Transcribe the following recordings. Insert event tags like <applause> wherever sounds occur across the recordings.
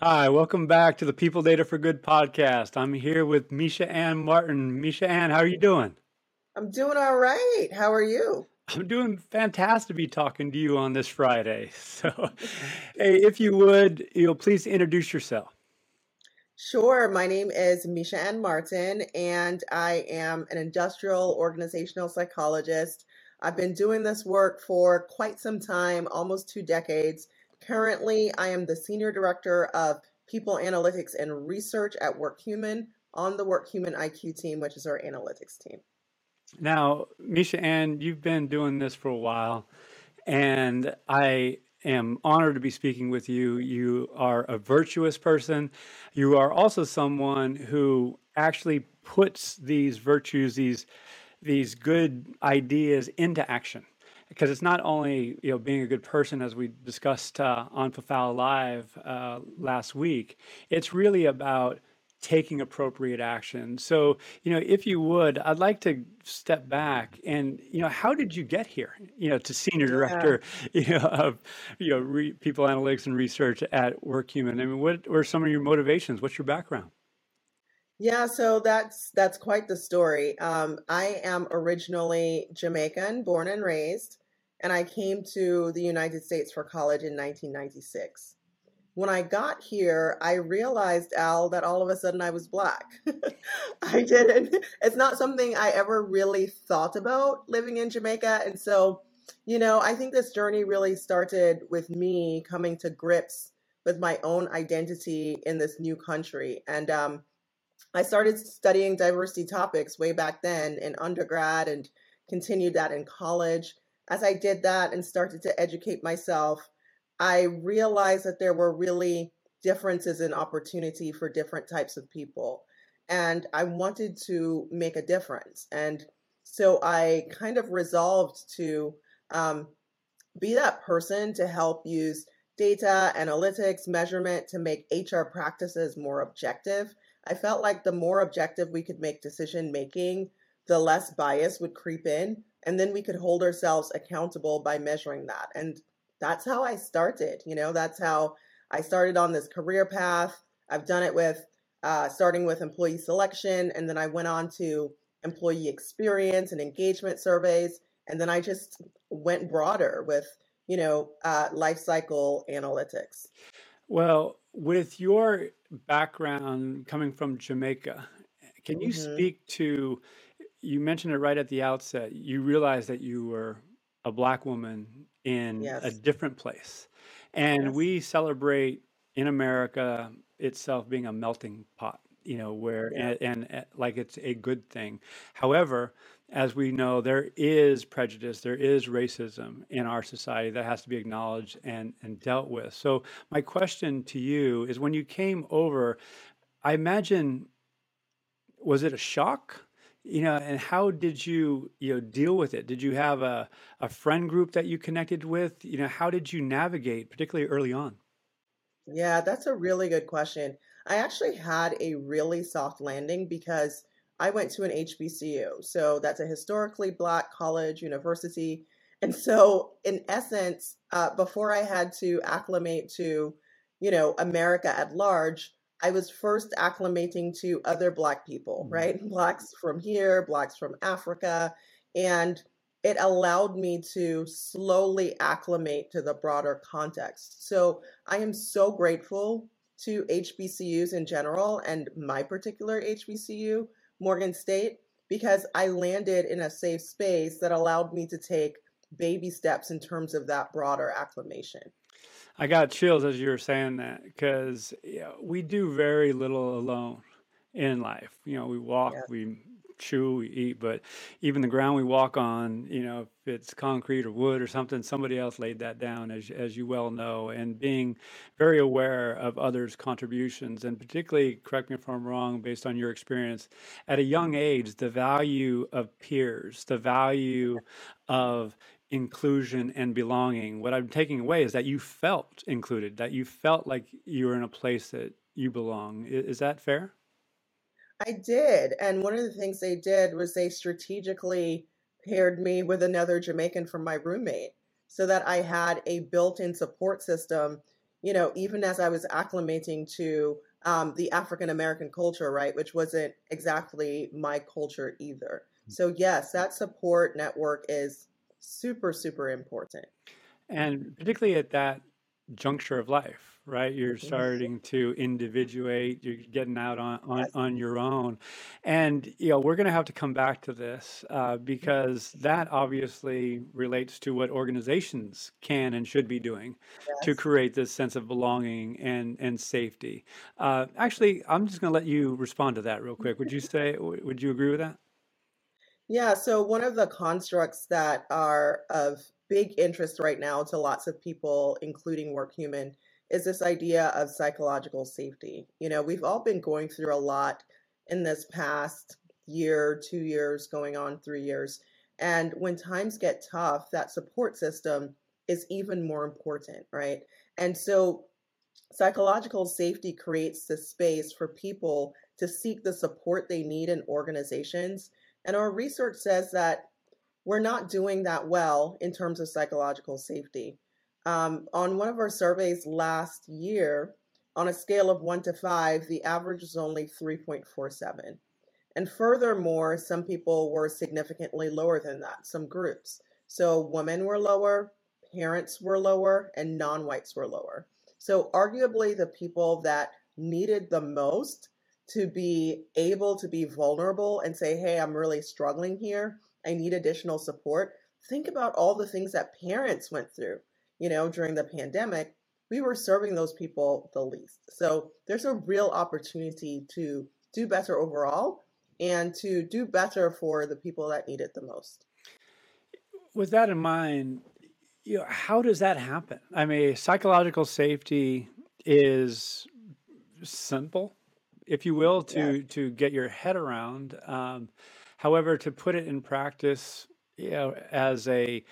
Hi, welcome back to the People Data for Good podcast. I'm here with Meisha-ann Martin. Meisha-ann, how are you doing? I'm doing all right. How are you? I'm doing fantastic to be talking to you on this Friday. <laughs> So, hey, if you would, you know, please introduce yourself. Sure. My name is Meisha-ann Martin, and I am an industrial organizational psychologist. I've been doing this work for quite some time, almost two decades. Currently, I am the Senior Director of People Analytics and Research at WorkHuman on the WorkHuman IQ team, which is our analytics team. Now, Meisha-ann, you've been doing this for a while, and I am honored to be speaking with you. You are a virtuous person. You are also someone who actually puts these virtues, these these good ideas into action because it's not only you know being a good person as we discussed uh, on Fafal Live uh, last week. It's really about taking appropriate action. So, you know, if you would, I'd like to step back and, you know, how did you get here? You know, to senior Yeah. director, <laughs> you know, of, you know, re- people analytics and research at WorkHuman. I mean, what were some of your motivations? What's your background? Yeah, so that's that's quite the story. Um, I am originally Jamaican, born and raised, and I came to the United States for college in 1996. When I got here, I realized, Al, that all of a sudden I was black. <laughs> I didn't, it's not something I ever really thought about living in Jamaica. And so, you know, I think this journey really started with me coming to grips with my own identity in this new country. And um, I started studying diversity topics way back then in undergrad and continued that in college. As I did that and started to educate myself, I realized that there were really differences in opportunity for different types of people. And I wanted to make a difference. And so I kind of resolved to um, be that person to help use data, analytics, measurement to make HR practices more objective. I felt like the more objective we could make decision making, the less bias would creep in. And then we could hold ourselves accountable by measuring that. And that's how I started. You know, that's how I started on this career path. I've done it with uh, starting with employee selection, and then I went on to employee experience and engagement surveys. And then I just went broader with, you know, uh, life cycle analytics. Well, with your background coming from Jamaica, can you hmm speak to, you mentioned it right at the outset, you realized that you were a black woman in a different place. And Yes. we celebrate in America itself being a melting pot, you know, where, Yeah. and, and uh, like it's a good thing. However, as we know, there is prejudice, there is racism in our society that has to be acknowledged and, and dealt with. So, my question to you is when you came over, I imagine, was it a shock? You know, and how did you, you know, deal with it? Did you have a, a friend group that you connected with? You know, how did you navigate, particularly early on? Yeah, that's a really good question. I actually had a really soft landing because I went to an HBCU. So that's a historically black college, university. And so, in essence, uh, before I had to acclimate to, you know, America at large, I was first acclimating to other black people, Mm, right? Blacks from here, blacks from Africa. And it allowed me to slowly acclimate to the broader context. So I am so grateful to HBCUs in general and my particular HBCU, Morgan State, because I landed in a safe space that allowed me to take baby steps in terms of that broader acclimation. I got chills as you were saying that because you know, we do very little alone in life. You know, we walk, Yes. we chew, we eat, but even the ground we walk on, you know, if it's concrete or wood or something, somebody else laid that down, as as you well know. And being very aware of others' contributions, and particularly, correct me if I'm wrong, based on your experience, at a young age, the value of peers, the value of inclusion and belonging. What I'm taking away is that you felt included, that you felt like you were in a place that you belong. Is that fair? I did. And one of the things they did was they strategically paired me with another Jamaican from my roommate so that I had a built in support system you know, even as I was acclimating to um, the African American culture, right, which wasn't exactly my culture either. Mm. So, yes, that support network is super, super important. And particularly at that juncture of life, right? You're starting to individuate, you're getting out on, on, on your own. And, you know, we're going to have to come back to this uh, because that obviously relates to what organizations can and should be doing to create this sense of belonging and, and safety. Uh, actually, I'm just going to let you respond to that real quick. Would you say, would you agree with that? Yeah, so one of the constructs that are of big interest right now to lots of people, including WorkHuman, is this idea of psychological safety. You know, we've all been going through a lot in this past year, two years, going on three years. And when times get tough, that support system is even more important, right? And so psychological safety creates the space for people to seek the support they need in organizations. And our research says that we're not doing that well in terms of psychological safety. Um, on one of our surveys last year, on a scale of one to five, the average was only 3.47. And furthermore, some people were significantly lower than that, some groups. So women were lower, parents were lower, and non whites were lower. So, arguably, the people that needed the most to be able to be vulnerable and say, hey, I'm really struggling here I need additional support. Think about all the things that parents went through, you know, during the pandemic. We were serving those people the least. So there's a real opportunity to do better overall and to do better for the people that need it the most. With that in mind, you know, how does that happen? I mean, psychological safety is simple, if you will, to yeah. to get your head around. Um, However, to put it in practice, you know, as a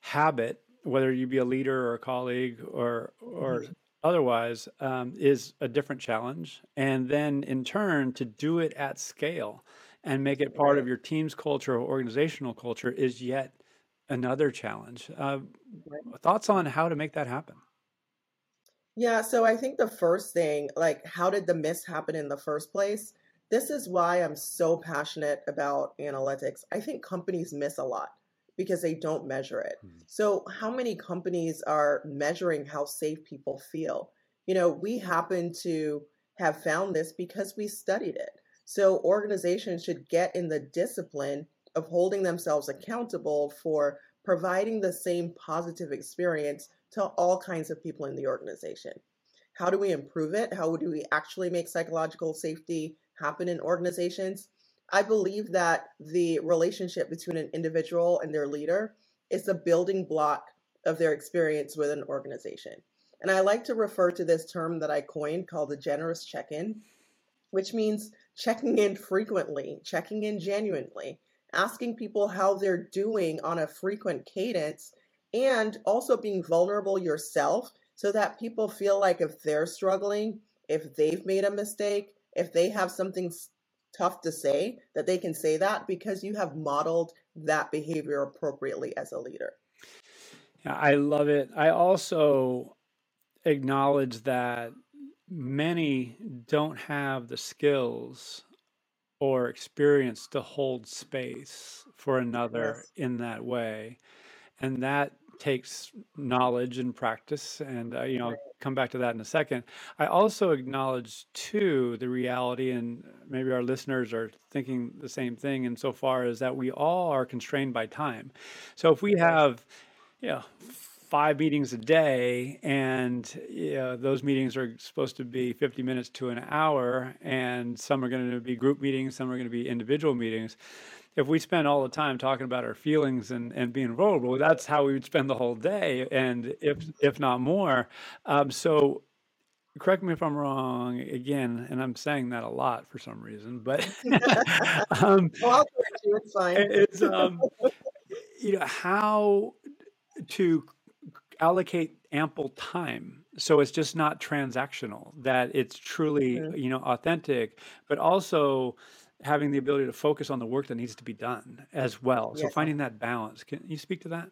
habit, whether you be a leader or a colleague or or mm-hmm. otherwise, um, is a different challenge. And then in turn, to do it at scale and make it part of your team's culture or organizational culture is yet another challenge. Uh, thoughts on how to make that happen? Yeah, so I think the first thing, like, how did the miss happen in the first place? This is why I'm so passionate about analytics. I think companies miss a lot because they don't measure it. Mm-hmm. So, how many companies are measuring how safe people feel? You know, we happen to have found this because we studied it. So, organizations should get in the discipline of holding themselves accountable for providing the same positive experience to all kinds of people in the organization. How do we improve it? How do we actually make psychological safety happen in organizations. I believe that the relationship between an individual and their leader is the building block of their experience with an organization. And I like to refer to this term that I coined called the generous check in, which means checking in frequently, checking in genuinely, asking people how they're doing on a frequent cadence, and also being vulnerable yourself so that people feel like if they're struggling, if they've made a mistake, if they have something tough to say, that they can say that because you have modeled that behavior appropriately as a leader. Yeah, I love it. I also acknowledge that many don't have the skills or experience to hold space for another yes. in that way. And that takes knowledge and practice and uh, you know come back to that in a second. I also acknowledge too the reality and maybe our listeners are thinking the same thing insofar as that we all are constrained by time. So if we have you know five meetings a day and you know, those meetings are supposed to be 50 minutes to an hour and some are going to be group meetings some are going to be individual meetings if we spend all the time talking about our feelings and, and being vulnerable, that's how we would spend the whole day, and if if not more. Um, so, correct me if I'm wrong again, and I'm saying that a lot for some reason, but <laughs> <laughs> um, well, you. It's fine. It's um, you know how to allocate ample time so it's just not transactional that it's truly mm-hmm. you know authentic but also having the ability to focus on the work that needs to be done as well. So finding that balance. Can you speak to that?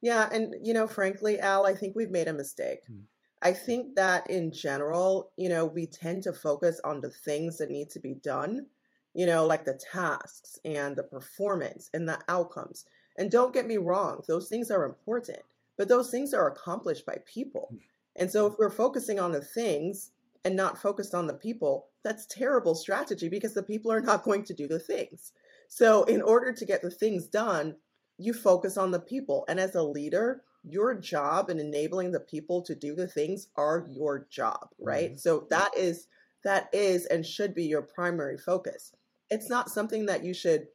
Yeah, and you know, frankly, Al, I think we've made a mistake. Hmm. I think that in general, you know, we tend to focus on the things that need to be done, you know, like the tasks and the performance and the outcomes. And don't get me wrong, those things are important, but those things are accomplished by people. Hmm. And so if we're focusing on the things and not focused on the people, that's terrible strategy because the people are not going to do the things. So in order to get the things done, you focus on the people. And as a leader, your job in enabling the people to do the things are your job, right? Mm-hmm. So that is that is and should be your primary focus. It's not something that you should,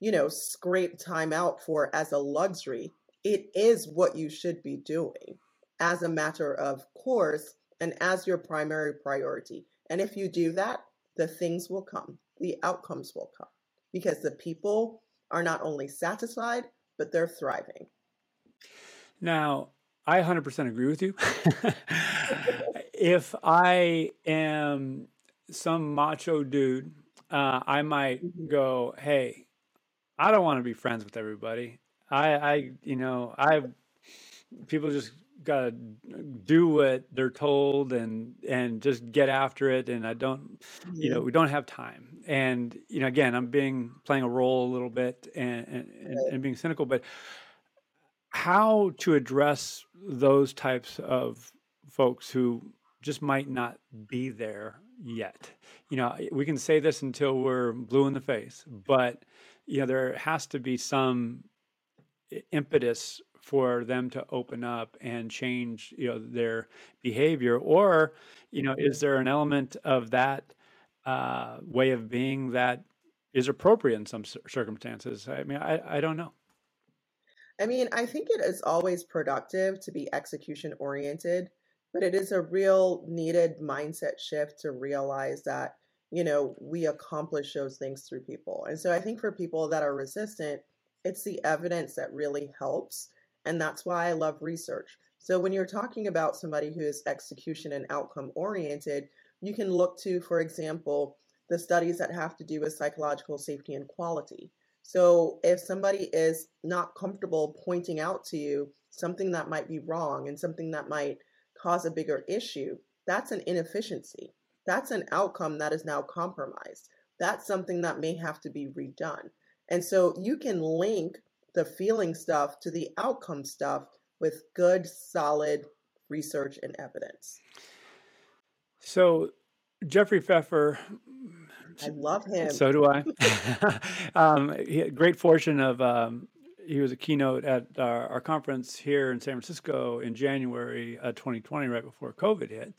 you know, scrape time out for as a luxury. It is what you should be doing as a matter of course and as your primary priority. And if you do that, the things will come, the outcomes will come because the people are not only satisfied, but they're thriving. Now, I 100% agree with you. <laughs> if I am some macho dude, uh, I might mm-hmm. go, "Hey, I don't want to be friends with everybody. I, I, you know, I people just gotta do what they're told and and just get after it. And I don't, you know, mm-hmm. we don't have time. And you know, again, I'm being playing a role a little bit and and, and, and being cynical, but how to address those types of folks who just might not be there yet. You know, we can say this until we're blue in the face, but you know, there has to be some impetus for them to open up and change, you know, their behavior or, you know, is there an element of that uh, way of being that is appropriate in some circumstances? I mean, I, I don't know. I mean, I think it is always productive to be execution oriented, but it is a real needed mindset shift to realize that, you know, we accomplish those things through people. And so I think for people that are resistant, it's the evidence that really helps. And that's why I love research. So when you're talking about somebody who is execution and outcome oriented, you can look to, for example, the studies that have to do with psychological safety and quality. So if somebody is not comfortable pointing out to you something that might be wrong and something that might cause a bigger issue, that's an inefficiency. That's an outcome that is now compromised. That's something that may have to be redone. And so you can link the feeling stuff to the outcome stuff with good, solid research and evidence. So, Jeffrey Pfeffer I love him. So do I. <laughs> <laughs> um, he, great fortune of um, he was a keynote at our, our, conference here in San Francisco in January uh, 2020, right before COVID hit.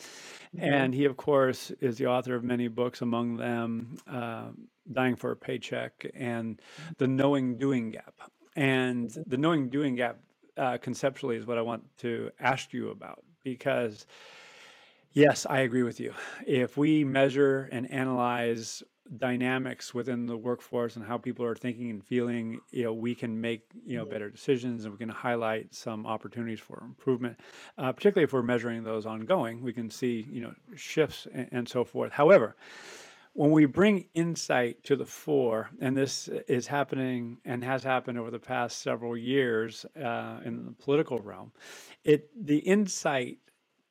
Mm-hmm. And he, of course, is the author of many books, among them uh, "Dying for a Paycheck" and "The Knowing Doing Gap." And the knowing doing gap uh, conceptually is what I want to ask you about because Yes, I agree with you. If we measure and analyze dynamics within the workforce and how people are thinking and feeling, you know, we can make you know better decisions and we can highlight some opportunities for improvement. Uh, particularly if we're measuring those ongoing, we can see you know shifts and, and so forth. However, when we bring insight to the fore, and this is happening and has happened over the past several years uh, in the political realm, it the insight,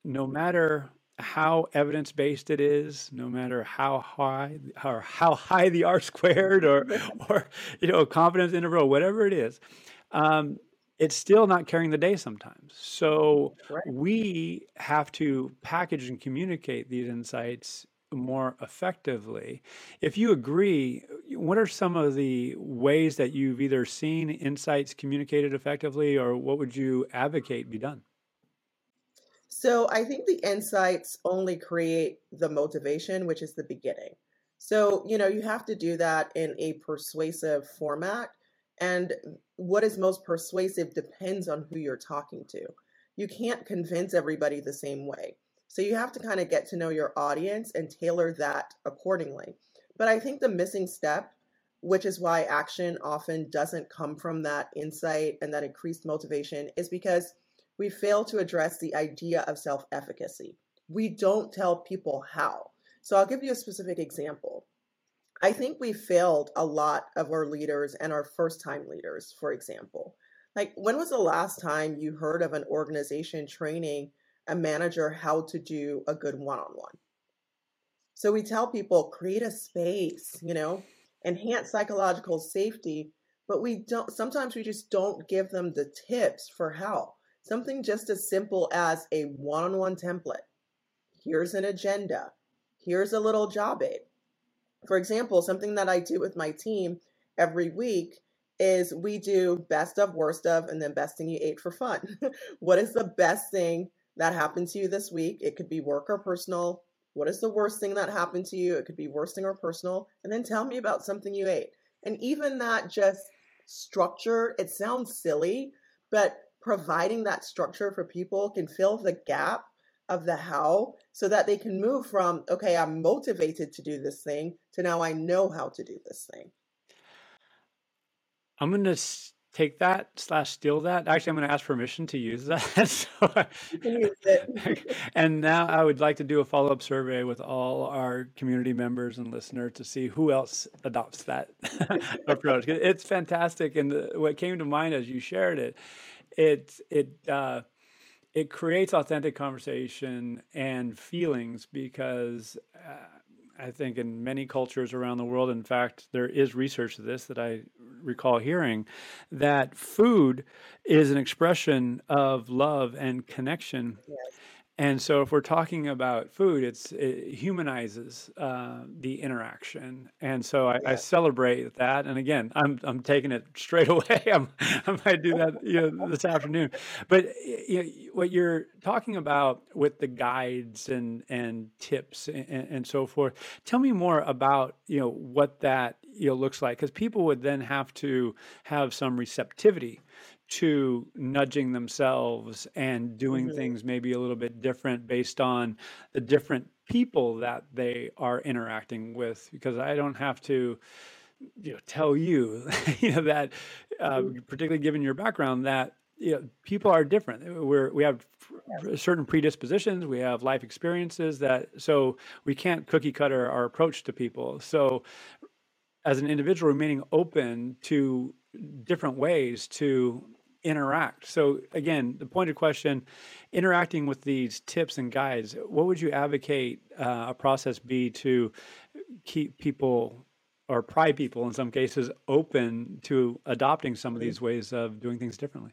no matter how evidence based it is, no matter how high or how high the <laughs> R squared or or you know confidence interval, whatever it is, um, it's still not carrying the day sometimes. So right. we have to package and communicate these insights more effectively. If you agree, what are some of the ways that you've either seen insights communicated effectively, or what would you advocate be done? So I think the insights only create the motivation, which is the beginning. So, you know, you have to do that in a persuasive format. And what is most persuasive depends on who you're talking to. You can't convince everybody the same way. So you have to kind of get to know your audience and tailor that accordingly. But I think the missing step, which is why action often doesn't come from that insight and that increased motivation, is because we fail to address the idea of self efficacy. We don't tell people how. So I'll give you a specific example. I think we failed a lot of our leaders and our first time leaders, for example. Like, when was the last time you heard of an organization training a manager how to do a good one on one. So we tell people create a space, you know, enhance psychological safety, but we don't sometimes we just don't give them the tips for how. Something just as simple as a one on one template. Here's an agenda. Here's a little job aid. For example, something that I do with my team every week is we do best of, worst of, and then best thing you ate for fun. <laughs> what is the best thing that happened to you this week? It could be work or personal. What is the worst thing that happened to you? It could be worst thing or personal. And then tell me about something you ate. And even that just structure, it sounds silly, but providing that structure for people can fill the gap of the how so that they can move from, okay, I'm motivated to do this thing to now I know how to do this thing. I'm gonna take that slash steal that. Actually, I'm gonna ask permission to use that. <laughs> so, use <laughs> and now I would like to do a follow up survey with all our community members and listeners to see who else adopts that <laughs> approach. It's fantastic, and the, what came to mind as you shared it, it it. Uh, it creates authentic conversation and feelings because uh, I think in many cultures around the world, in fact, there is research to this that I recall hearing that food is an expression of love and connection. Yes. And so, if we're talking about food, it's it humanizes uh, the interaction, and so I, I Yes. celebrate that. And again, I'm I'm taking it straight <laughs> away. I'm, I might do that you know, this afternoon. But y- you know, what you're talking about with the guides and and tips and, and so forth, tell me more about you know what that you know looks like, because people would then have to have some receptivity to nudging themselves and doing hmm things maybe a little bit different based on the different people that they are interacting with because I don't have to you know tell you <laughs> you know that uh, particularly given your background that you know, people are different. We're we have certain predispositions we have life experiences that so we can't cookie cutter our approach to people. So as an individual remaining open to different ways to interact. So again, the pointed question, interacting with these tips and guides, what would you advocate uh, a process be to keep people or pry people in some cases open to adopting some of these ways of doing things differently?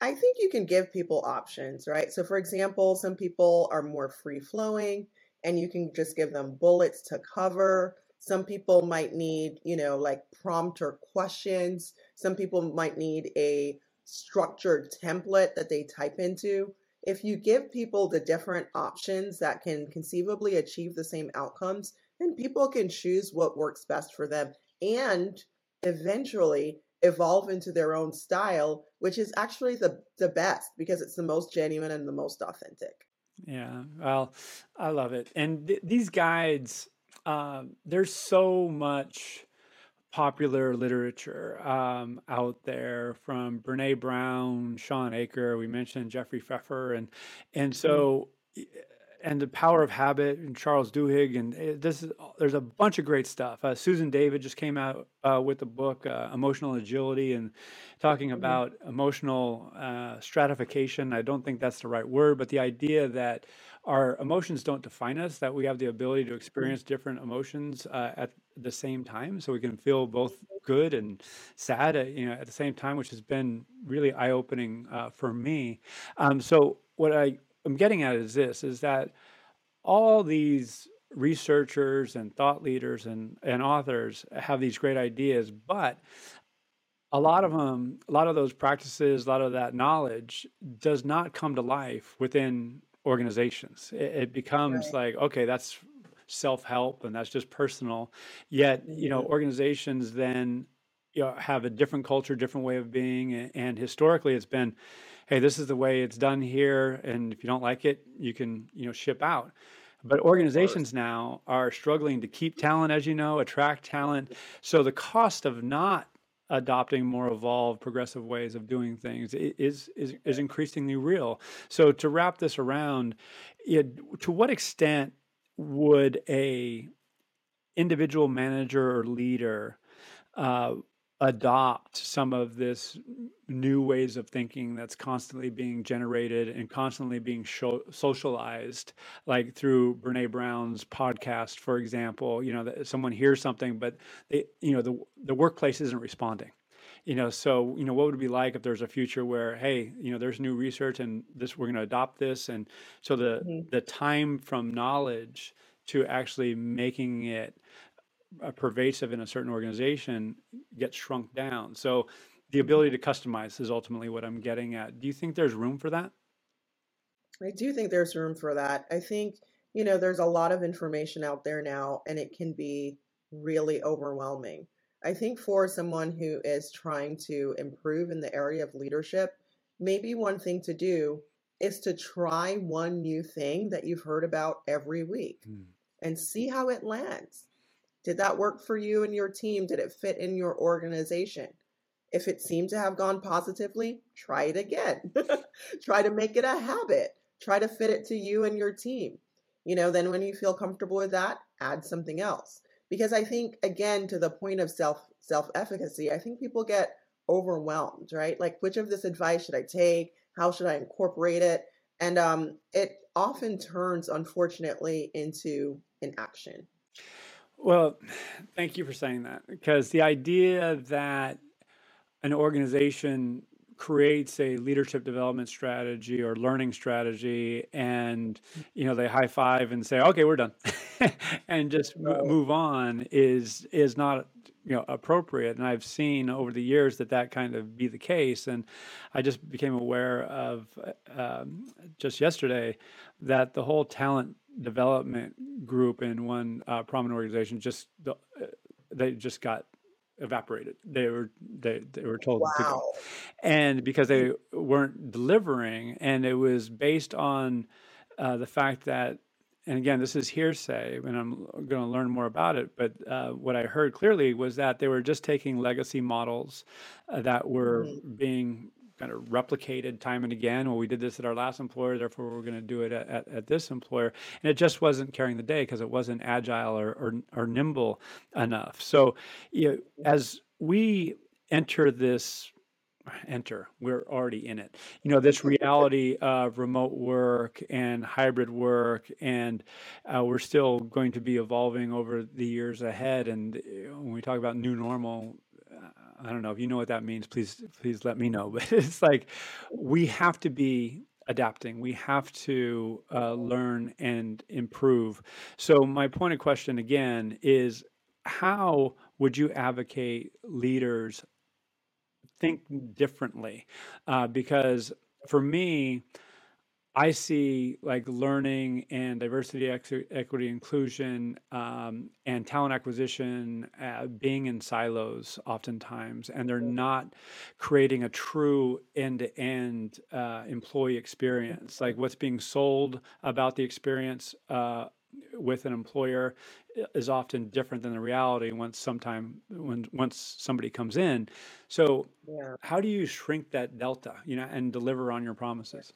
I think you can give people options, right? So, for example, some people are more free flowing and you can just give them bullets to cover. Some people might need, you know, like prompt or questions. Some people might need a structured template that they type into. If you give people the different options that can conceivably achieve the same outcomes, then people can choose what works best for them and eventually evolve into their own style, which is actually the, the best because it's the most genuine and the most authentic. Yeah, well, I love it. And th- these guides, um, there's so much popular literature um, out there from Brene Brown, Shawn Achor. We mentioned Jeffrey Pfeffer, and and so and the power of habit and Charles Duhigg and eh, this is there's a bunch of great stuff. Uh, Susan David just came out uh, with the book uh, Emotional Agility and talking Mhm. about emotional uh, stratification. I don't think that's the right word, but the idea that our emotions don't define us; that we have the ability to Mhm. experience different emotions uh, at the same time, so we can feel both good and sad, uh, you know, at the same time, which has been really eye opening uh, for me. Um, so what I I'm getting at is this: is that all these researchers and thought leaders and, and authors have these great ideas, but a lot of them, a lot of those practices, a lot of that knowledge does not come to life within organizations. It, it becomes Right. like, okay, that's self-help and that's just personal. Yet, you know, organizations then you know, have a different culture, different way of being, and historically, it's been, hey, this is the way it's done here, and if you don't like it, you can, you know, ship out. But organizations now are struggling to keep talent, as you know, attract talent. So the cost of not adopting more evolved, progressive ways of doing things is is is increasingly real. So to wrap this around, it, to what extent would a individual manager or leader uh, adopt some of this new ways of thinking that's constantly being generated and constantly being show, socialized like through Brene Brown's podcast for example you know someone hears something but they you know the the workplace isn't responding you know so you know what would it be like if there's a future where hey you know there's new research and this we're going to adopt this and so the Mhm. the time from knowledge to actually making it uh, pervasive in a certain organization gets shrunk down. So the ability to customize is ultimately what I'm getting at. Do you think there's room for that? I do think there's room for that. I think, you know, there's a lot of information out there now, and it can be really overwhelming. I think for someone who is trying to improve in the area of leadership, maybe one thing to do is to try one new thing that you've heard about every week Mm. and see how it lands. Did that work for you and your team? Did it fit in your organization? If it seemed to have gone positively, try it again. <laughs> try to make it a habit. Try to fit it to you and your team. You know, then when you feel comfortable with that, add something else. Because I think again to the point of self self efficacy, I think people get overwhelmed, right? Like which of this advice should I take? How should I incorporate it? And um, it often turns, unfortunately, into inaction. Well, <sighs> thank you for saying that because the idea that an organization creates a leadership development strategy or learning strategy and you know they high five and say okay we're done. <laughs> And just m- move on is is not you know appropriate. And i've seen over the years that that kind of be the case. And i just became aware of uh, um, just yesterday that the whole talent development group in one uh, prominent organization just the, uh, they just got evaporated. They were they, they were told to go. And because they weren't delivering and it was based on uh, the fact that and again this is hearsay and i'm going to learn more about it but uh, what i heard clearly was that they were just taking legacy models uh, that were Mhm. being kind of replicated time and again. Well we did this at our last employer therefore we're going to do it at, at, at this employer. And it just wasn't carrying the day because it wasn't agile or, or, or nimble enough. So you know, as we enter this enter we're already in it. You know this reality of remote work and hybrid work and uh, we're still going to be evolving over the years ahead. And uh, when we talk about new normal i don't know if you know what that means please please let me know <laughs> but it's like we have to be adapting we have to uh, learn and improve. So my point of question again is how would you advocate leaders think differently? Uh, because for me i see like learning and diversity ex- equity inclusion um, and talent acquisition uh, being in silos oftentimes and they're not creating a true end-to-end uh, employee experience like what's being sold about the experience uh, with an employer is often different than the reality once sometime when once somebody comes in so Yeah. how do you shrink that delta, you know, and deliver on your promises?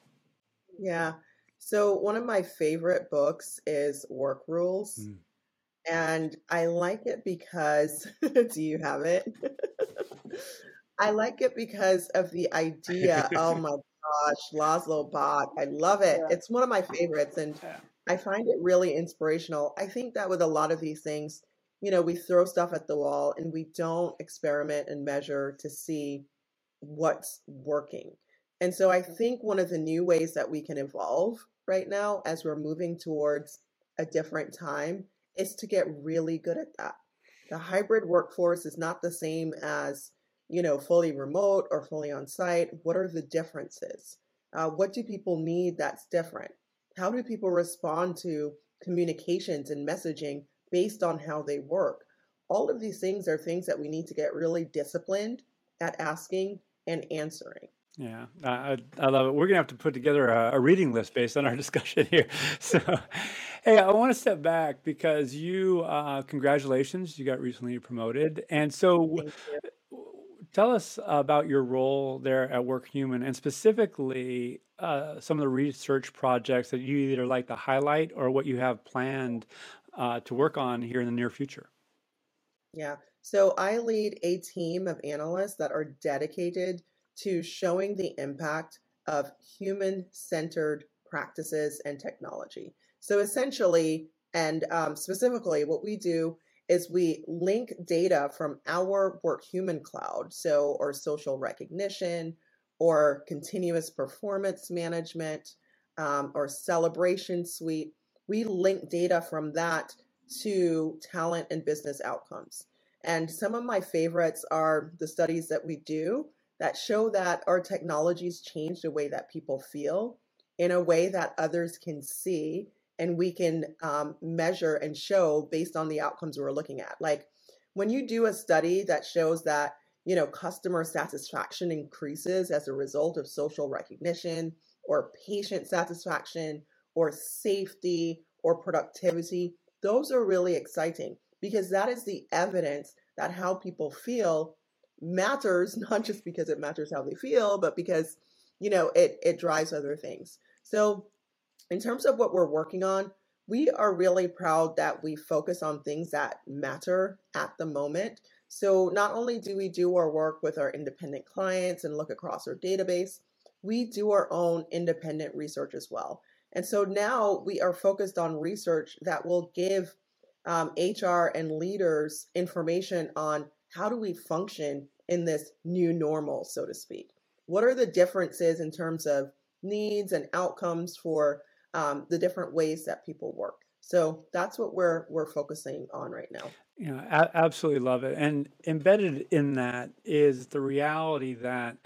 Yeah. So one of my favorite books is Work Rules, Mm. and I like it because, <laughs> do you have it? <laughs> I like it because of the idea. Oh <laughs> my gosh, Laszlo Bock. I love it. Yeah. It's one of my favorites, and Yeah. I find it really inspirational. I think that with a lot of these things, you know, we throw stuff at the wall and we don't experiment and measure to see what's working. And so I think one of the new ways that we can evolve right now as we're moving towards a different time is to get really good at that. The hybrid workforce is not the same as, you know, fully remote or fully on site. What are the differences? Uh, what do people need that's different? How do people respond to communications and messaging based on how they work? All of these things are things that we need to get really disciplined at asking and answering. Yeah, I, I love it. We're gonna have to put together a, a reading list based on our <laughs> discussion here. So, hey, I want to step back because you, uh, congratulations, you got recently promoted, and so Thank you. tell us about your role there at WorkHuman, and specifically uh, some of the research projects that you either like to highlight or what you have planned uh, to work on here in the near future. Yeah. So I lead a team of analysts that are dedicated to showing the impact of human centered practices and technology. So essentially, and um, specifically, what we do is we link data from our WorkHuman cloud, so or social recognition, or continuous performance management, um, or celebration suite. We link data from that to talent and business outcomes. And some of my favorites are the studies that we do that show that our technologies change the way that people feel in a way that others can see and we can um, measure and show based on the outcomes we're looking at. Like when you do a study that shows that you know customer satisfaction increases as a result of social recognition or patient satisfaction or safety or productivity those are really exciting because that is the evidence that how people feel matters <laughs> not just because it matters how they feel but because you know it it drives other things. So in terms of what we're working on we are really proud that we focus on things that matter at the moment. So not only do we do our work with our independent clients and look across our database we do our own independent research as well. And so now we are focused on research that will give um, HR and leaders information on how do we function in this new normal, so to speak. What are the differences in terms of needs and outcomes for um, the different ways that people work? So that's what we're we're focusing on right now. Yeah, a- absolutely love it. And embedded in that is the reality that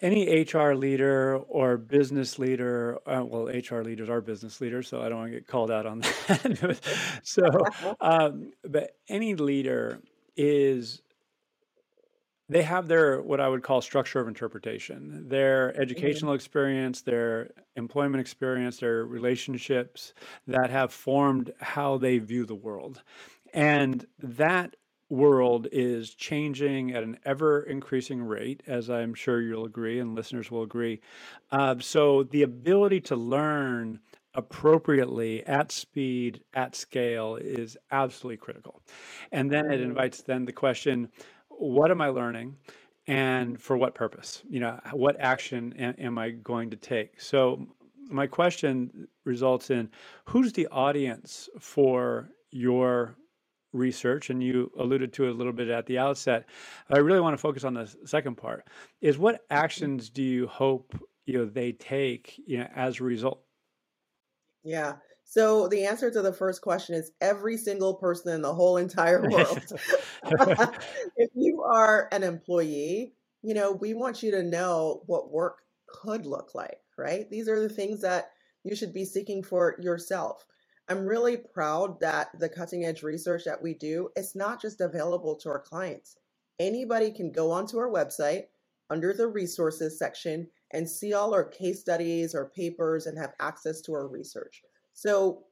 any HR leader or business leader, uh, well, HR leaders are business leaders, so I don't want to get called out on <laughs> that. so, <laughs> um, but any leader is they have their what I would call structure of interpretation, their Mhm. educational experience, their employment experience, their relationships that have formed how they view the world. And that world is changing at an ever increasing rate, as I'm sure you'll agree and listeners will agree. Uh, so the ability to learn appropriately at speed, at scale is absolutely critical. And then it invites then the question, what am I learning? And for what purpose? You know, what action am I going to take? So my question results in who's the audience for your research and you alluded to it a little bit at the outset i really want to focus on the second part is what actions do you hope you know they take you know as a result Yeah. So the answer to the first question is every single person in the whole entire world. <laughs> <laughs> if you are an employee, you know, we want you to know what work could look like, right? These are the things that you should be seeking for yourself. I'm really proud that the cutting edge research that we do is not just available to our clients. Anybody can go onto our website under the resources section and see all our case studies or papers and have access to our research. So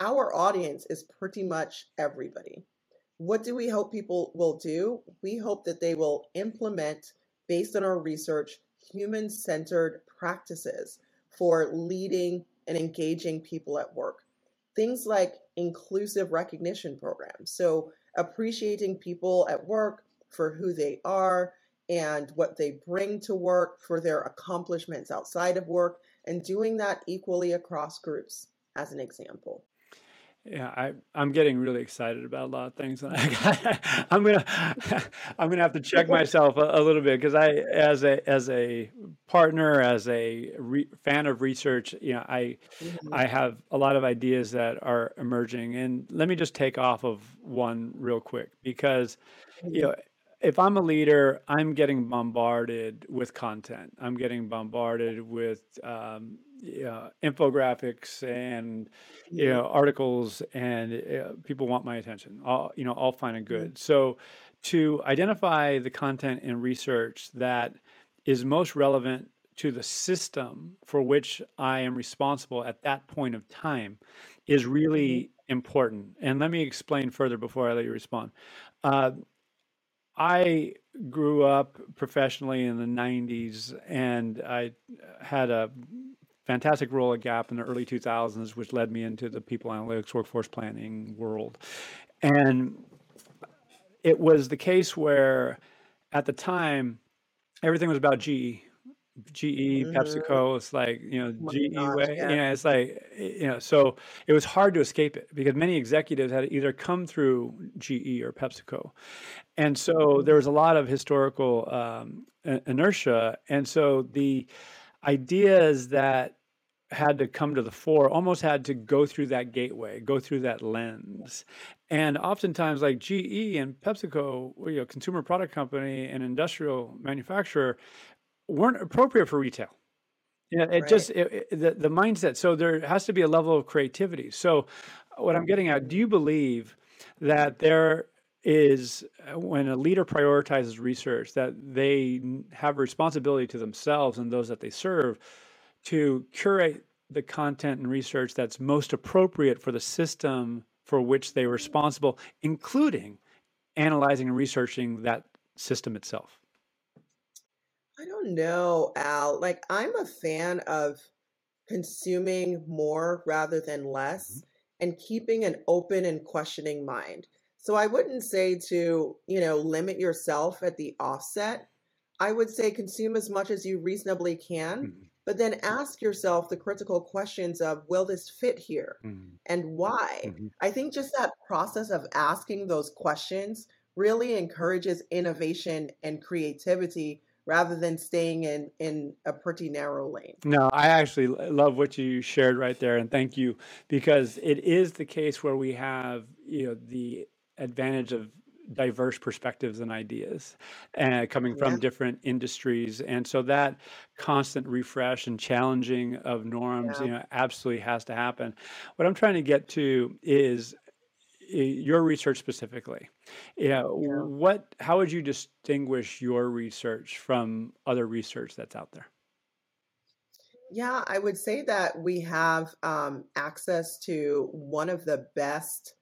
our audience is pretty much everybody. What do we hope people will do? We hope that they will implement, based on our research, human centered practices for leading and engaging people at work. Things like inclusive recognition programs. So, appreciating people at work for who they are and what they bring to work, for their accomplishments outside of work, and doing that equally across groups, as an example. Yeah, I I'm getting really excited about a lot of things, <laughs> I'm gonna <laughs> I'm gonna have to check myself a, a little bit because I, as a as a partner, as a re, fan of research, you know, I Mhm. I have a lot of ideas that are emerging, and let me just take off of one real quick because you Mhm. know if i'm a leader i'm getting bombarded with content. I'm getting bombarded with um, you know, infographics and you know articles and uh, people want my attention. All you know all fine and good. So to identify the content and research that is most relevant to the system for which i am responsible at that point of time is really important. And let me explain further before i let you respond. Uh, I grew up professionally in the 90s and I had a fantastic role at Gap in the early 2000s, which led me into the people analytics workforce planning world. And it was the case where at the time everything was about GE. GE, hmm PepsiCo, it's like, you know, my GE gosh, way, yeah. yeah, it's like, you know, so it was hard to escape it because many executives had either come through GE or PepsiCo. And so there Mhm. was a lot of historical um, inertia. And so the ideas that had to come to the fore almost had to go through that gateway, go through that lens. And oftentimes, like GE and PepsiCo, you know, consumer product company and industrial manufacturer, weren't appropriate for retail. Yeah, it Right. just it, it- the the mindset. So there has to be a level of creativity. So what I'm getting at, do you believe that there is uh, when a leader prioritizes research that they have a responsibility to themselves and those that they serve to curate the content and research that's most appropriate for the system for which they're responsible, including analyzing and researching that system itself? I don't know, Al. Like, I'm a fan of consuming more rather than Mhm. less and keeping an open and questioning mind. So I wouldn't say to, you know, limit yourself at the offset. I would say consume as much as you reasonably can, Mhm. but then ask yourself the critical questions of, will this fit here? Mhm. And why? Mhm. I think just that process of asking those questions really encourages innovation and creativity rather than staying in in a pretty narrow lane. No, I actually love what you shared right there, and thank you because it is the case where we have you know the advantage of diverse perspectives and ideas uh, coming from Yeah, different industries, and so that constant refresh and challenging of norms, yeah, you know, absolutely has to happen. What I'm trying to get to is your research specifically. You know, yeah. what? How would you distinguish your research from other research that's out there? Yeah, I would say that we have um, access to one of the best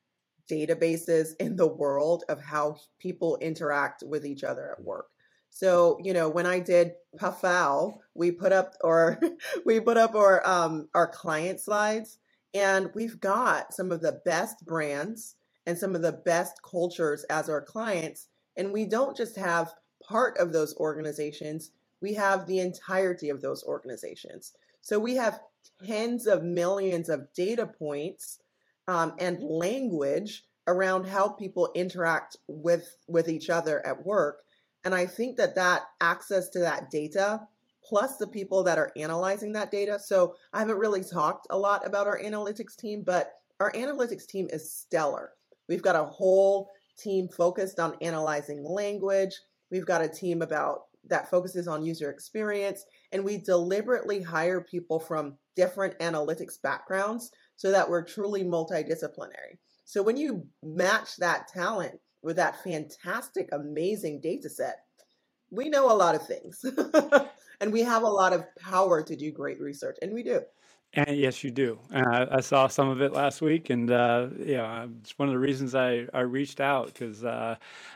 databases in the world of how people interact with each other at work. So, you know, when I did PAFAL, we put up or <laughs> we put up our um, our client slides, and we've got some of the best brands and some of the best cultures as our clients. And we don't just have part of those organizations, we have the entirety of those organizations. So we have tens of millions of data points um, and language around how people interact with with each other at work and i think that that access to that data plus the people that are analyzing that data so i haven't really talked a lot about our analytics team but our analytics team is stellar we've got a whole team focused on analyzing language we've got a team about that focuses on user experience and we deliberately hire people from different analytics backgrounds so that we're truly multidisciplinary. So when you match that talent with that fantastic, amazing data set, we know a lot of things. <laughs> and we have a lot of power to do great research, and we do. And yes, you do. Uh, I saw some of it last week, and uh, yeah, it's one of the reasons I, I reached out because uh,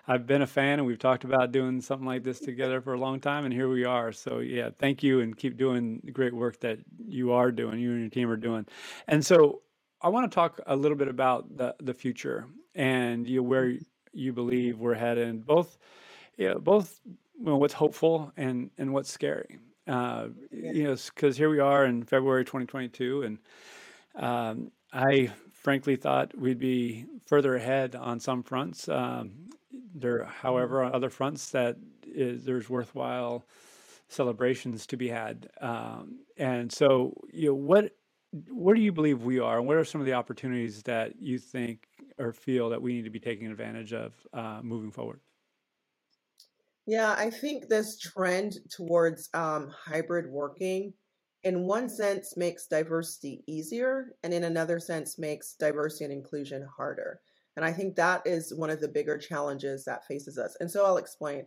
I've been a fan, and we've talked about doing something like this together for a long time, and here we are. So yeah, thank you, and keep doing the great work that you are doing, you and your team are doing. And so I want to talk a little bit about the the future and you where you believe we're headed, both yeah, both well, what's hopeful and and what's scary. Uh, Yeah. you know, because here we are in February 2022, and um, I frankly thought we'd be further ahead on some fronts. Um, there, however, on other fronts, that is, there's worthwhile celebrations to be had. Um, and so, you know, what where do you believe we are, and what are some of the opportunities that you think or feel that we need to be taking advantage of uh, moving forward? Yeah, I think this trend towards um, hybrid working, in one sense, makes diversity easier, and in another sense, makes diversity and inclusion harder. And I think that is one of the bigger challenges that faces us. And so I'll explain.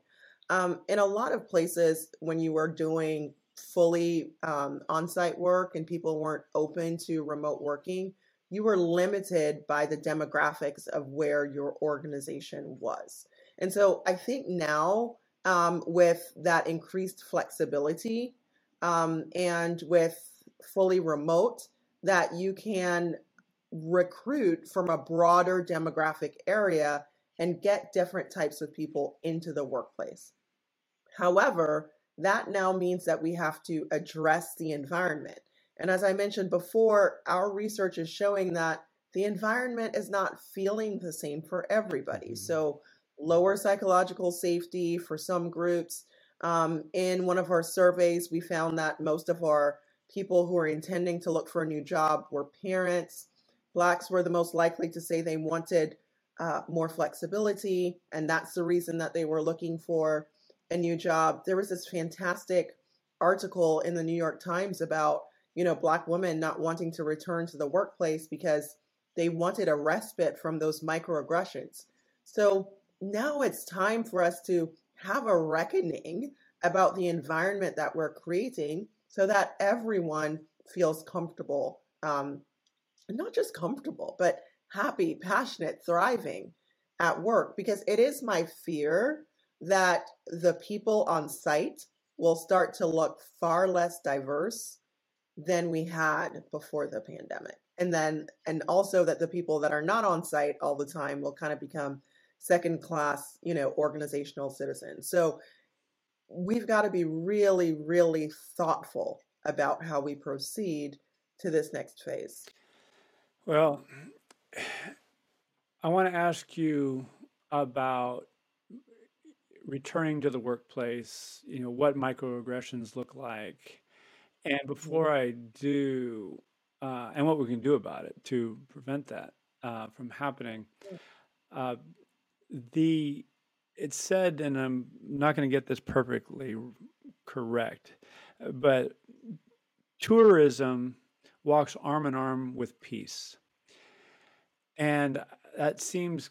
Um, in a lot of places, when you were doing fully um, on site work and people weren't open to remote working, you were limited by the demographics of where your organization was. And so I think now, um, with that increased flexibility um, and with fully remote, that you can recruit from a broader demographic area and get different types of people into the workplace. However, that now means that we have to address the environment. And as I mentioned before, our research is showing that the environment is not feeling the same for everybody. Mm-hmm. So, lower psychological safety for some groups. Um, in one of our surveys, we found that most of our people who are intending to look for a new job were parents. Blacks were the most likely to say they wanted uh, more flexibility, and that's the reason that they were looking for a new job. There was this fantastic article in the New York Times about you know black women not wanting to return to the workplace because they wanted a respite from those microaggressions. So now it's time for us to have a reckoning about the environment that we're creating so that everyone feels comfortable um, not just comfortable but happy passionate thriving at work. Because it is my fear that the people on site will start to look far less diverse than we had before the pandemic. And then and also that the people that are not on site all the time will kind of become second class you know organizational citizens so we've got to be really really thoughtful about how we proceed to this next phase well i want to ask you about returning to the workplace you know what microaggressions look like and mm-hmm. before i do uh, and what we can do about it to prevent that uh, from happening. Uh, the it said, and I'm not going to get this perfectly correct, but tourism walks arm in arm with peace, and that seems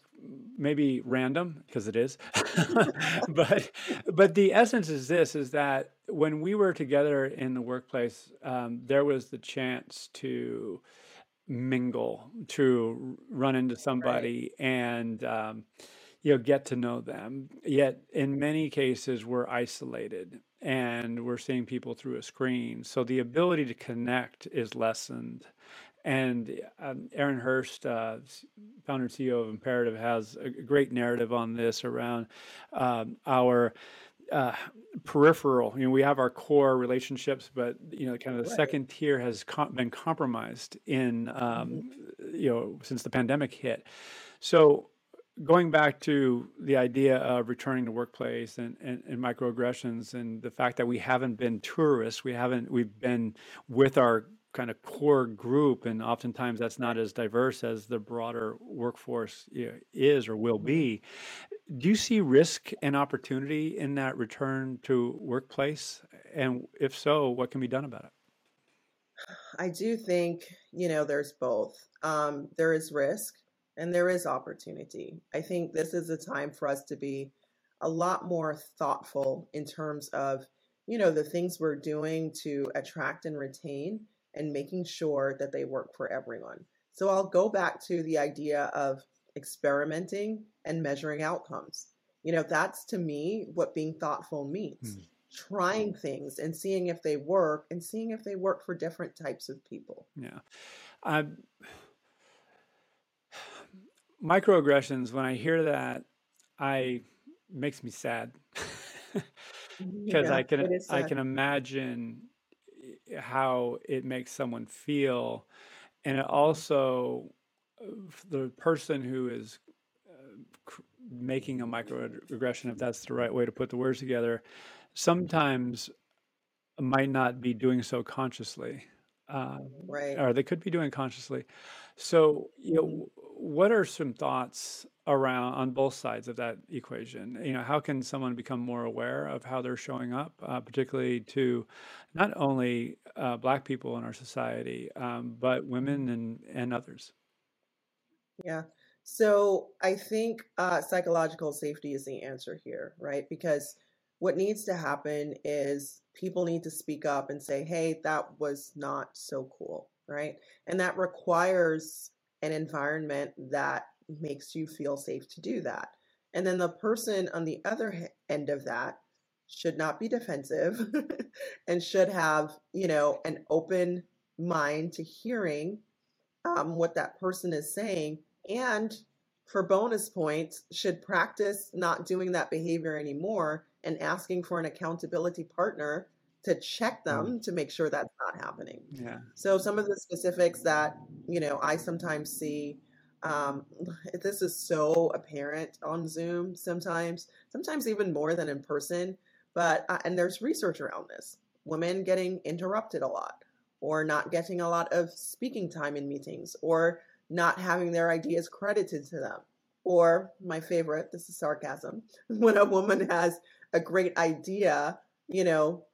maybe random because it is <laughs> but but the essence is this is that when we were together in the workplace um, there was the chance to mingle to run into somebody right. and um, you know get to know them yet in many cases we're isolated and we're seeing people through a screen so the ability to connect is lessened and um, Aaron Hurst, uh, founder and CEO of Imperative, has a great narrative on this around um, our uh, peripheral. You know, we have our core relationships, but you know, kind of the right. second tier has com- been compromised in um, mm-hmm. you know since the pandemic hit. So going back to the idea of returning to workplace and, and, and, microaggressions and the fact that we haven't been tourists, we haven't we've been with our kind of core group, and oftentimes that's not as diverse as the broader workforce is or will be. Do you see risk and opportunity in that return to workplace? And if so, what can be done about it? I do think, you know, there's both. Um, there is risk and there is opportunity. I think this is a time for us to be a lot more thoughtful in terms of, you know, the things we're doing to attract and retain and making sure that they work for everyone. So I'll go back to the idea of experimenting and measuring outcomes. You know, that's to me what being thoughtful means. Mm. Trying things and seeing if they work and seeing if they work for different types of people. Yeah. Um, microaggressions, when I hear that, I makes me sad. <laughs> Because yeah, I can I can imagine how it makes someone feel. And it also uh, the person who is uh, making a microaggression if that's the right way to put the words together sometimes might not be doing so consciously. Uh, right. or they could be doing consciously so you know what are some thoughts around on both sides of that equation? You know how can someone become more aware of how they're showing up uh, particularly to not only uh, black people in our society um, but women and and others? Yeah. So i think uh, psychological safety is the answer here right? Because what needs to happen is people need to speak up and say hey that was not so cool right and that requires an environment that makes you feel safe to do that. And then the person on the other end of that should not be defensive <laughs> and should have, you know, an open mind to hearing um, what that person is saying and for bonus points, should practice not doing that behavior anymore and asking for an accountability partner to check them mm. to make sure that's not happening. Yeah. So some of the specifics that you know I sometimes see, um, <sighs> this is so apparent on Zoom sometimes, sometimes even more than in person. But uh, and there's research around this: women getting interrupted a lot, or not getting a lot of speaking time in meetings, or not having their ideas credited to them. Or my favorite, this is sarcasm, <laughs> when a woman has a great idea, you know,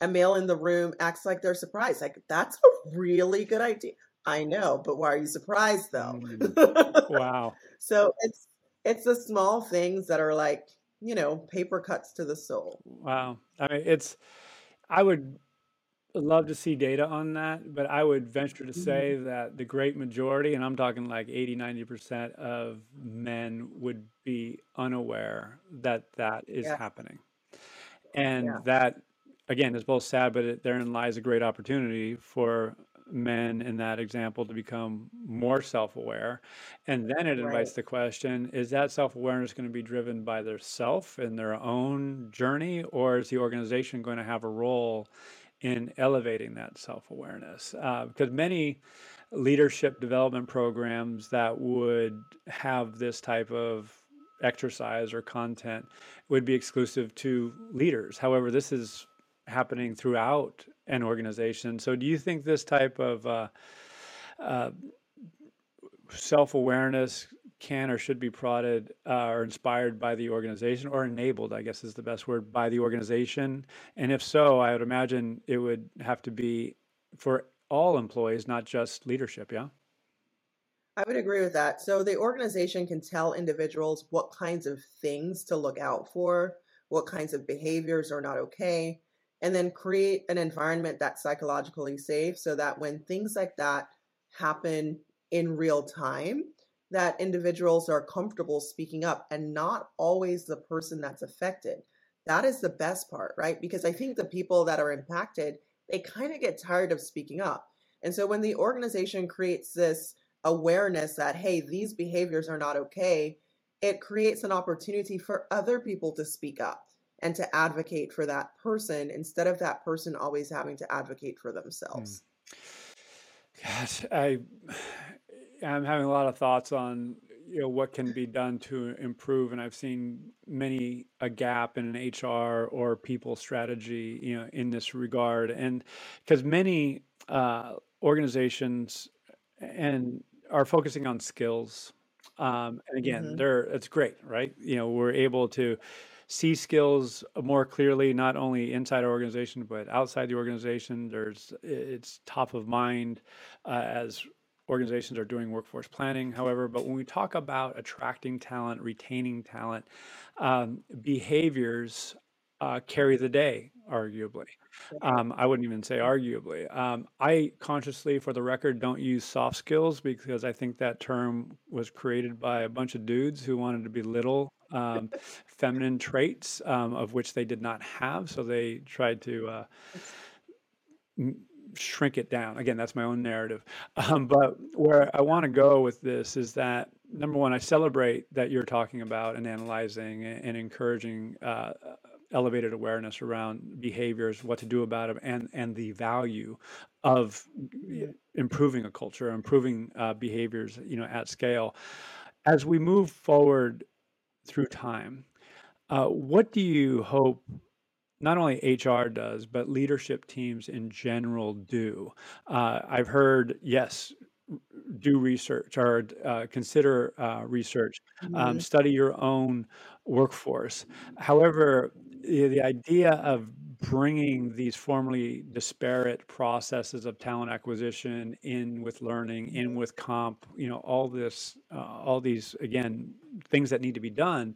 a male in the room acts like they're surprised. Like, that's a really good idea. I know, but why are you surprised though? Mm. wow. <laughs> so it's it's the small things that are like, you know, paper cuts to the soul. Wow. I mean, it's I would love to see data on that, but I would venture to say mm-hmm. that the great majority, and I'm talking like 80, 90% of men would be unaware that that is yeah. happening. And yeah. that again, it's both sad, but it, therein lies a great opportunity for men in that example to become more self-aware. And then it invites right. the question is that self-awareness going to be driven by their self and their own journey or is the organization going to have a role in elevating that self-awareness? Uh, because many leadership development programs that would have this type of exercise or content would be exclusive to leaders. However this is happening throughout an organization. So, do you think this type of uh, uh, self awareness can or should be prodded uh, or inspired by the organization or enabled, I guess is the best word, by the organization? And if so, I would imagine it would have to be for all employees, not just leadership, yeah? I would agree with that. So the organization can tell individuals what kinds of things to look out for, what kinds of behaviors are not okay, and then create an environment that's psychologically safe so that when things like that happen in real time that individuals are comfortable speaking up and not always the person that's affected. That is the best part right? Because i think the people that are impacted they kind of get tired of speaking up. And so when the organization creates this awareness that hey these behaviors are not okay it creates an opportunity for other people to speak up and to advocate for that person instead of that person always having to advocate for themselves. Gosh, I I'm having a lot of thoughts on you know what can be done to improve, and I've seen many a gap in an HR or people strategy, you know, in this regard, and because many uh, organizations and are focusing on skills. Um, and again, mm-hmm. they're it's great, right? You know, we're able to see skills more clearly, not only inside our organization but outside the organization. There's it's top of mind uh, as organizations are doing workforce planning. However, but when we talk about attracting talent, retaining talent, um, behaviors uh, carry the day, arguably. Um, I wouldn't even say arguably. Um, I consciously, for the record, don't use soft skills because I think that term was created by a bunch of dudes who wanted to belittle um, feminine traits, um, of which they did not have. So they tried to uh, shrink it down. Again, that's my own narrative. Um, but where I want to go with this is that number one, I celebrate that you're talking about and analyzing and encouraging uh, elevated awareness around behaviors, what to do about them, and and the value of improving a culture, improving uh, behaviors, you know, at scale. As we move forward through time, uh, what do you hope? Not only HR does, but leadership teams in general do. Uh, I've heard, yes, do research or uh, consider uh, research, um, mm-hmm. study your own workforce. However, the, the idea of bringing these formerly disparate processes of talent acquisition in with learning, in with comp, you know, all this, uh, all these again things that need to be done.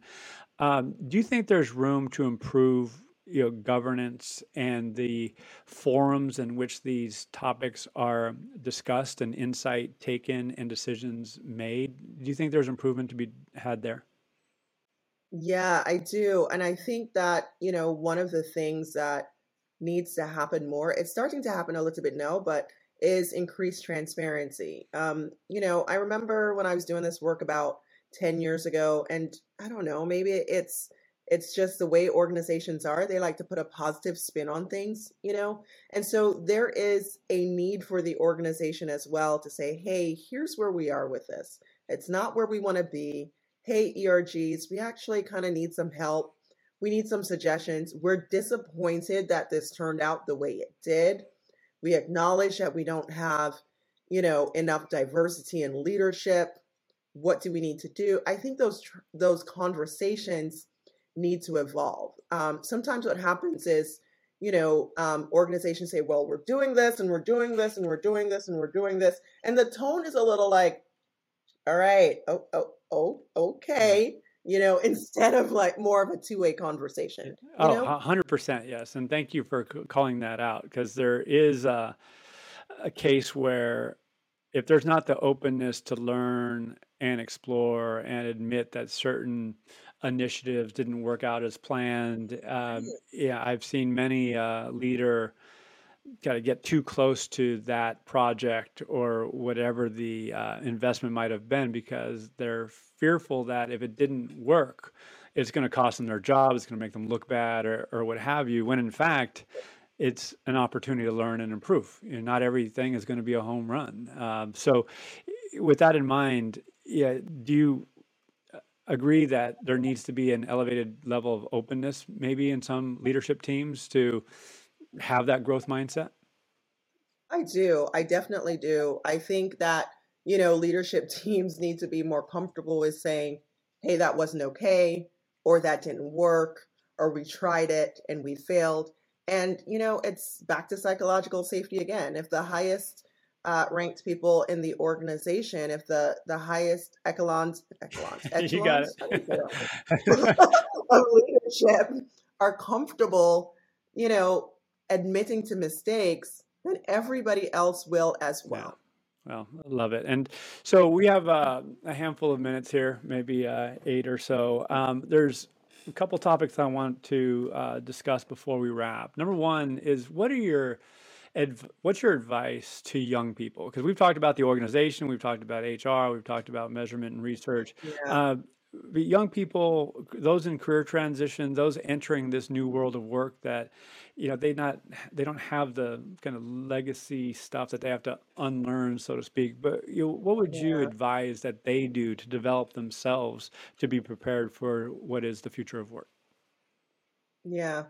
Um, do you think there's room to improve you know governance and the forums in which these topics are discussed and insight taken and decisions made do you think there's improvement to be had there yeah i do and i think that you know one of the things that needs to happen more it's starting to happen a little bit now but is increased transparency um, you know i remember when i was doing this work about 10 years ago and I don't know, maybe it's it's just the way organizations are. They like to put a positive spin on things, you know? And so there is a need for the organization as well to say, hey, here's where we are with this. It's not where we want to be. Hey, ERGs, we actually kind of need some help. We need some suggestions. We're disappointed that this turned out the way it did. We acknowledge that we don't have, you know, enough diversity in leadership. What do we need to do? I think those those conversations need to evolve. Um, sometimes what happens is, you know, um, organizations say, well, we're doing this and we're doing this and we're doing this and we're doing this. And the tone is a little like, all right, oh, oh, oh okay. You know, <laughs> instead of like more of a two way conversation. Oh, know? 100%. Yes. And thank you for calling that out because there is a, a case where if there's not the openness to learn and explore and admit that certain initiatives didn't work out as planned. Um, yeah, I've seen many uh, leader kind to get too close to that project or whatever the uh, investment might have been because they're fearful that if it didn't work, it's going to cost them their job, it's going to make them look bad, or, or what have you. When in fact, it's an opportunity to learn and improve. You know, not everything is going to be a home run. Um, so, with that in mind, yeah, do you agree that there needs to be an elevated level of openness, maybe in some leadership teams, to have that growth mindset? I do. I definitely do. I think that, you know, leadership <laughs> teams need to be more comfortable with saying, hey, that wasn't okay, or that didn't work, or we tried it and we failed. And, you know, it's back to psychological safety again. If the highest uh, ranked people in the organization, if the the highest echelons, echelons, echelons <laughs> you got it. <laughs> of leadership are comfortable, you know, admitting to mistakes, then everybody else will as well. Well, I love it. And so we have uh, a handful of minutes here, maybe uh, eight or so. Um, there's a couple topics I want to uh, discuss before we wrap. Number one is what are your adv- what's your advice to young people? Because we've talked about the organization, we've talked about HR, we've talked about measurement and research. Yeah. Young people, those in career transition, those entering this new world of work that, you know, they not they don't have the kind of legacy stuff that they have to unlearn, so to speak. But you know, what would you Yeah. advise that they do to develop themselves to be prepared for what is the future of work? Yeah.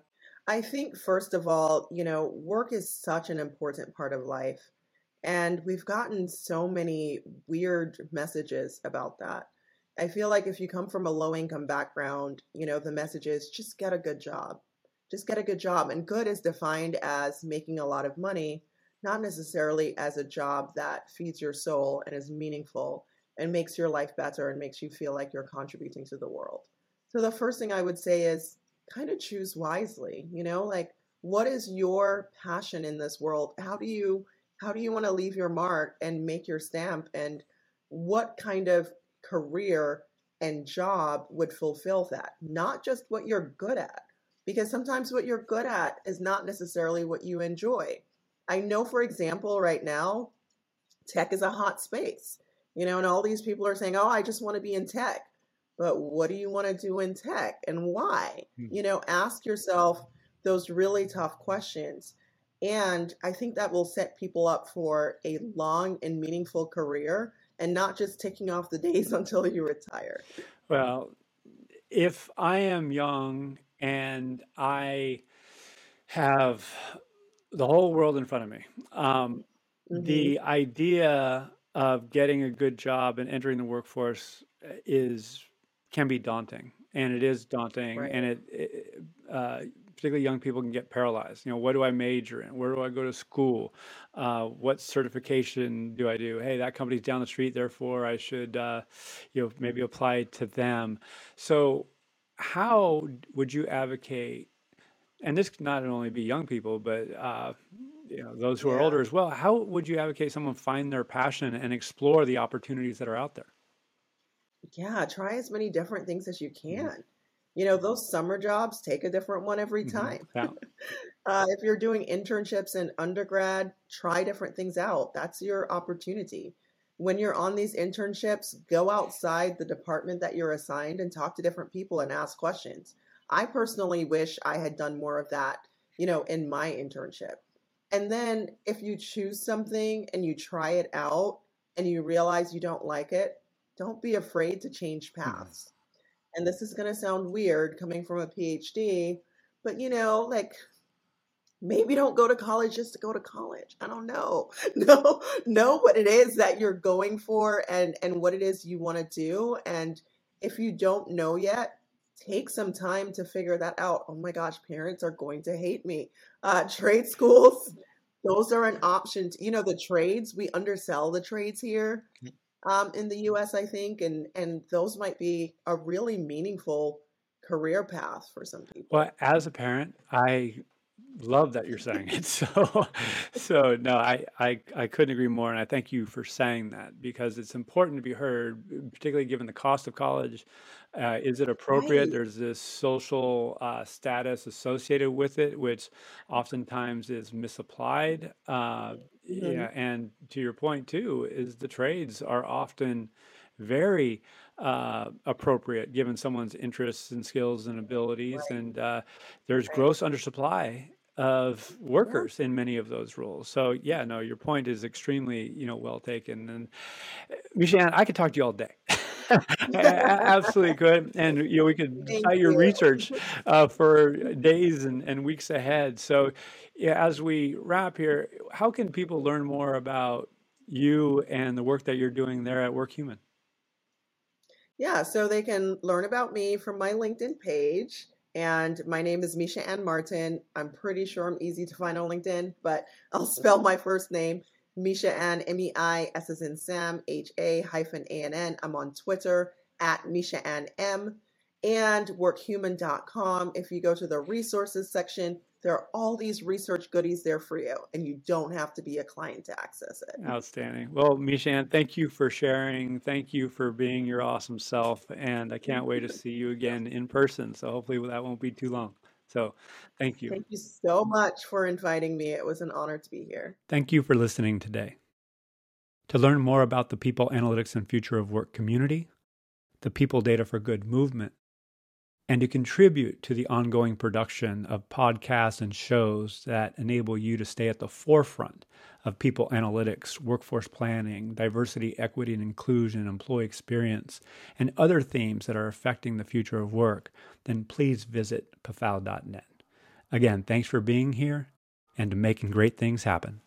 I think, first of all, you know, work is such an important part of life. And we've gotten so many weird messages about that. I feel like if you come from a low income background, you know, the message is just get a good job. Just get a good job. And good is defined as making a lot of money, not necessarily as a job that feeds your soul and is meaningful and makes your life better and makes you feel like you're contributing to the world. So the first thing I would say is kind of choose wisely, you know, like what is your passion in this world? How do you how do you want to leave your mark and make your stamp and what kind of career and job would fulfill that? Not just what you're good at because sometimes what you're good at is not necessarily what you enjoy. I know for example right now tech is a hot space. You know, and all these people are saying, "Oh, I just want to be in tech." but what do you want to do in tech and why? Hmm. You know, ask yourself those really tough questions. And I think that will set people up for a long and meaningful career and not just ticking off the days <laughs> until you retire. Well, if I am young and I have the whole world in front of me, um, hmm the idea of getting a good job and entering the workforce uh, is can be daunting, and it is daunting, Right. and it, it uh, particularly young people can get paralyzed. You know, what do I major in? Where do I go to school? Uh, what certification do I do? Hey, that company's down the street, therefore I should, uh, you know, maybe apply to them. So, how would you advocate? And this could not only be young people, but uh, you know, those who are older Yeah. as well. How would you advocate someone find their passion and explore the opportunities that are out there? Yeah, try as many different things as you Mhm. can. You know, those summer jobs, take a different one every hmm time. Yeah. <laughs> Uh, if you're doing internships in undergrad, try different things out. That's your opportunity. when you're on these internships, go outside the department that you're assigned and talk to different people and ask questions. I personally wish I had done more of that, you know, in my internship. And then if you choose something and you try it out and you realize you don't like it, don't be afraid to change Mm-hmm. And this is going to sound weird coming from a PhD, but you know, like maybe don't go to college just to go to college. I don't know. <laughs> Know know what it is that you're going for and and what it is you want to do and if you don't know yet, take some time to figure that out. Oh my gosh, parents are going to hate me. Uh <laughs> trade schools, those are an option. You know, the trades, we undersell the trades here um, in the US, I think, and and those might be a really meaningful career path for some people. Well, as a parent, I love that you're saying it. <laughs> So, so no, I, I, I couldn't agree more. And I thank you for saying that because it's important to be heard, particularly given the cost of college. Uh, is it appropriate? Right. There's this social uh, status associated with it, which oftentimes is misapplied. Uh, hmm yeah, and to your point too, is the trades are often very uh, appropriate given someone's interests and skills and abilities. Right, And uh, there's right. gross undersupply of workers in many of those roles. So yeah, no, your point is extremely, you know, well taken. And uh, Michelle, I could talk to you all day. <laughs> Absolutely could. And you know, we could <laughs> Thank cite your you. research uh, for days and, and weeks ahead. So yeah, as we wrap here, how can people learn more about you and the work that you're doing there at WorkHuman? Yeah, so they can learn about me from my LinkedIn page. And my name is Meisha-ann Martin. I'm pretty sure I'm easy to find on LinkedIn, but <laughs> I'll spell my first name Meisha-ann, M E I S as in Sam, H A hyphen A N N. I'm on Twitter at Meisha-ann M and workhuman.com. If you go to the resources section, there are all these research goodies there for you, and you don't have to be a client to access it. Outstanding. Well, Meisha-ann, thank you for sharing. Thank you for being your awesome self. And I can't wait to see you again in person. So hopefully that won't be too long. So thank you. Thank you so much for inviting me. It was an honor to be here. Thank you for listening today. To learn more about the People Analytics and Future of Work community, the People Data for Good movement, and to contribute to the ongoing production of podcasts and shows that enable you to stay at the forefront of people analytics, workforce planning, diversity, equity, and inclusion, employee experience, and other themes that are affecting the future of work, then please visit pafal.net. Again, thanks for being here and making great things happen.